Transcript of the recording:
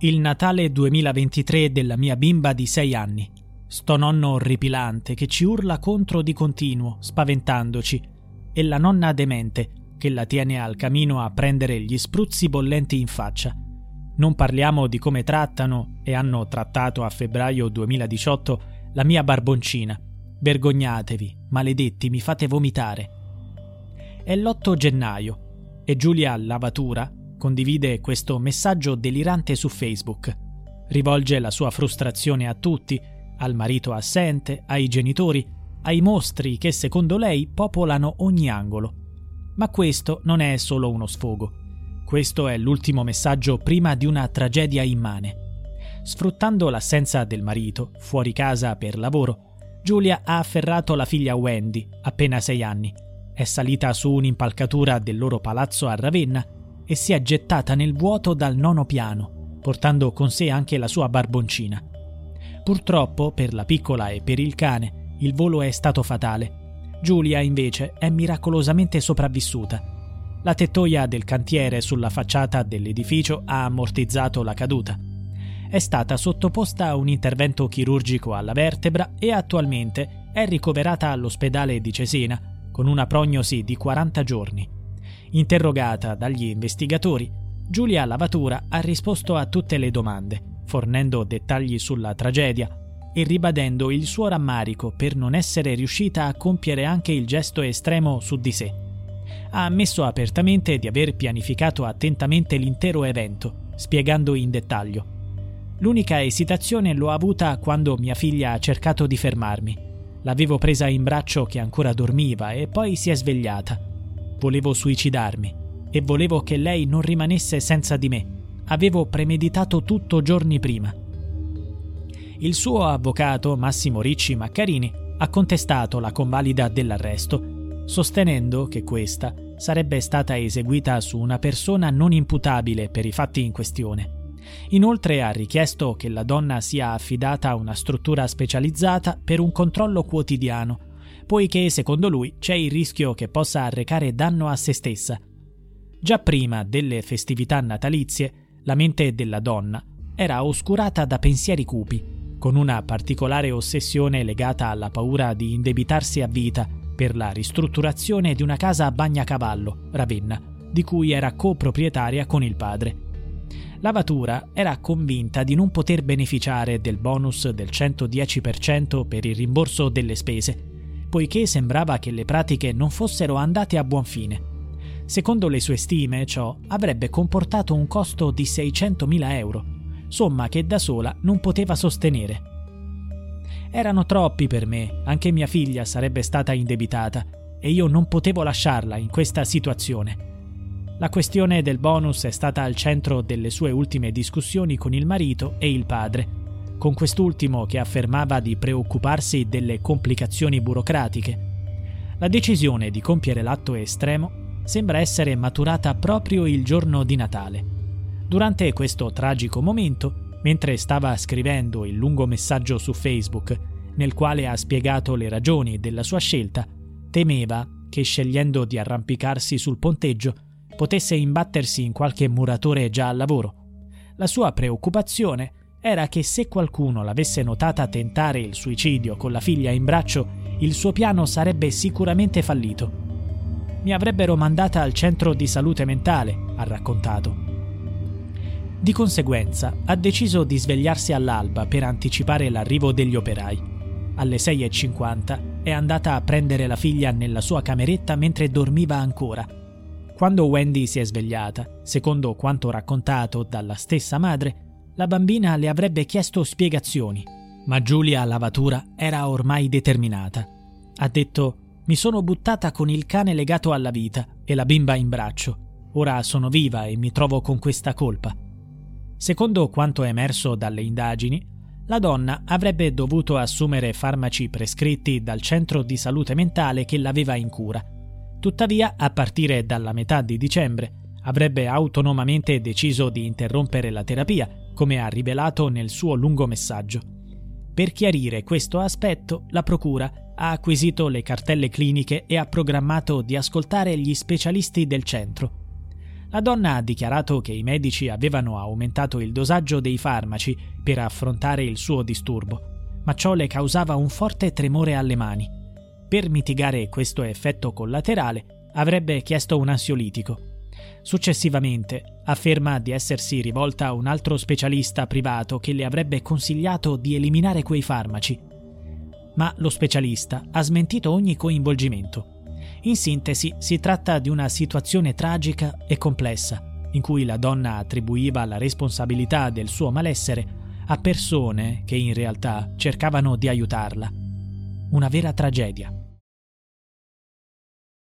Il Natale 2023 della mia bimba di 6 anni. Sto nonno orripilante che ci urla contro di continuo, spaventandoci, e la nonna demente che la tiene al camino a prendere gli spruzzi bollenti in faccia. Non parliamo di come trattano e hanno trattato a febbraio 2018 la mia barboncina. Vergognatevi, maledetti, mi fate vomitare. È l'8 gennaio e Giulia Lavatura condivide questo messaggio delirante su Facebook. Rivolge la sua frustrazione a tutti, al marito assente, ai genitori, ai mostri che secondo lei popolano ogni angolo. Ma questo non è solo uno sfogo. Questo è l'ultimo messaggio prima di una tragedia immane. Sfruttando l'assenza del marito, fuori casa per lavoro, Giulia ha afferrato la figlia Wendy, appena sei anni. È salita su un'impalcatura del loro palazzo a Ravenna e si è gettata nel vuoto dal nono piano, portando con sé anche la sua barboncina. Purtroppo, per la piccola e per il cane, il volo è stato fatale. Giulia, invece, è miracolosamente sopravvissuta la tettoia del cantiere sulla facciata dell'edificio ha ammortizzato la caduta. È stata sottoposta a un intervento chirurgico alla vertebra e attualmente è ricoverata all'ospedale di Cesena con una prognosi di 40 giorni. Interrogata dagli investigatori, Giulia Lavatura ha risposto a tutte le domande, fornendo dettagli sulla tragedia e ribadendo il suo rammarico per non essere riuscita a compiere anche il gesto estremo su di sé ha ammesso apertamente di aver pianificato attentamente l'intero evento, spiegando in dettaglio. L'unica esitazione l'ho avuta quando mia figlia ha cercato di fermarmi. L'avevo presa in braccio che ancora dormiva e poi si è svegliata. Volevo suicidarmi e volevo che lei non rimanesse senza di me. Avevo premeditato tutto giorni prima. Il suo avvocato, Massimo Ricci Maccarini, ha contestato la convalida dell'arresto sostenendo che questa sarebbe stata eseguita su una persona non imputabile per i fatti in questione. Inoltre ha richiesto che la donna sia affidata a una struttura specializzata per un controllo quotidiano, poiché secondo lui c'è il rischio che possa arrecare danno a se stessa. Già prima delle festività natalizie, la mente della donna era oscurata da pensieri cupi, con una particolare ossessione legata alla paura di indebitarsi a vita per la ristrutturazione di una casa a Bagnacavallo, Ravenna, di cui era coproprietaria con il padre. Lavatura era convinta di non poter beneficiare del bonus del 110% per il rimborso delle spese, poiché sembrava che le pratiche non fossero andate a buon fine. Secondo le sue stime, ciò avrebbe comportato un costo di 600.000 euro, somma che da sola non poteva sostenere. Erano troppi per me, anche mia figlia sarebbe stata indebitata e io non potevo lasciarla in questa situazione. La questione del bonus è stata al centro delle sue ultime discussioni con il marito e il padre, con quest'ultimo che affermava di preoccuparsi delle complicazioni burocratiche. La decisione di compiere l'atto estremo sembra essere maturata proprio il giorno di Natale. Durante questo tragico momento, mentre stava scrivendo il lungo messaggio su Facebook, nel quale ha spiegato le ragioni della sua scelta, temeva che scegliendo di arrampicarsi sul ponteggio potesse imbattersi in qualche muratore già al lavoro. La sua preoccupazione era che se qualcuno l'avesse notata tentare il suicidio con la figlia in braccio, il suo piano sarebbe sicuramente fallito. Mi avrebbero mandata al centro di salute mentale, ha raccontato. Di conseguenza ha deciso di svegliarsi all'alba per anticipare l'arrivo degli operai. Alle 6.50 è andata a prendere la figlia nella sua cameretta mentre dormiva ancora. Quando Wendy si è svegliata, secondo quanto raccontato dalla stessa madre, la bambina le avrebbe chiesto spiegazioni, ma Giulia Lavatura era ormai determinata. Ha detto mi sono buttata con il cane legato alla vita e la bimba in braccio. Ora sono viva e mi trovo con questa colpa. Secondo quanto emerso dalle indagini, la donna avrebbe dovuto assumere farmaci prescritti dal centro di salute mentale che l'aveva in cura. Tuttavia, a partire dalla metà di dicembre, avrebbe autonomamente deciso di interrompere la terapia, come ha rivelato nel suo lungo messaggio. Per chiarire questo aspetto, la Procura ha acquisito le cartelle cliniche e ha programmato di ascoltare gli specialisti del centro. La donna ha dichiarato che i medici avevano aumentato il dosaggio dei farmaci per affrontare il suo disturbo, ma ciò le causava un forte tremore alle mani. Per mitigare questo effetto collaterale avrebbe chiesto un ansiolitico. Successivamente afferma di essersi rivolta a un altro specialista privato che le avrebbe consigliato di eliminare quei farmaci. Ma lo specialista ha smentito ogni coinvolgimento. In sintesi, si tratta di una situazione tragica e complessa, in cui la donna attribuiva la responsabilità del suo malessere a persone che in realtà cercavano di aiutarla. Una vera tragedia.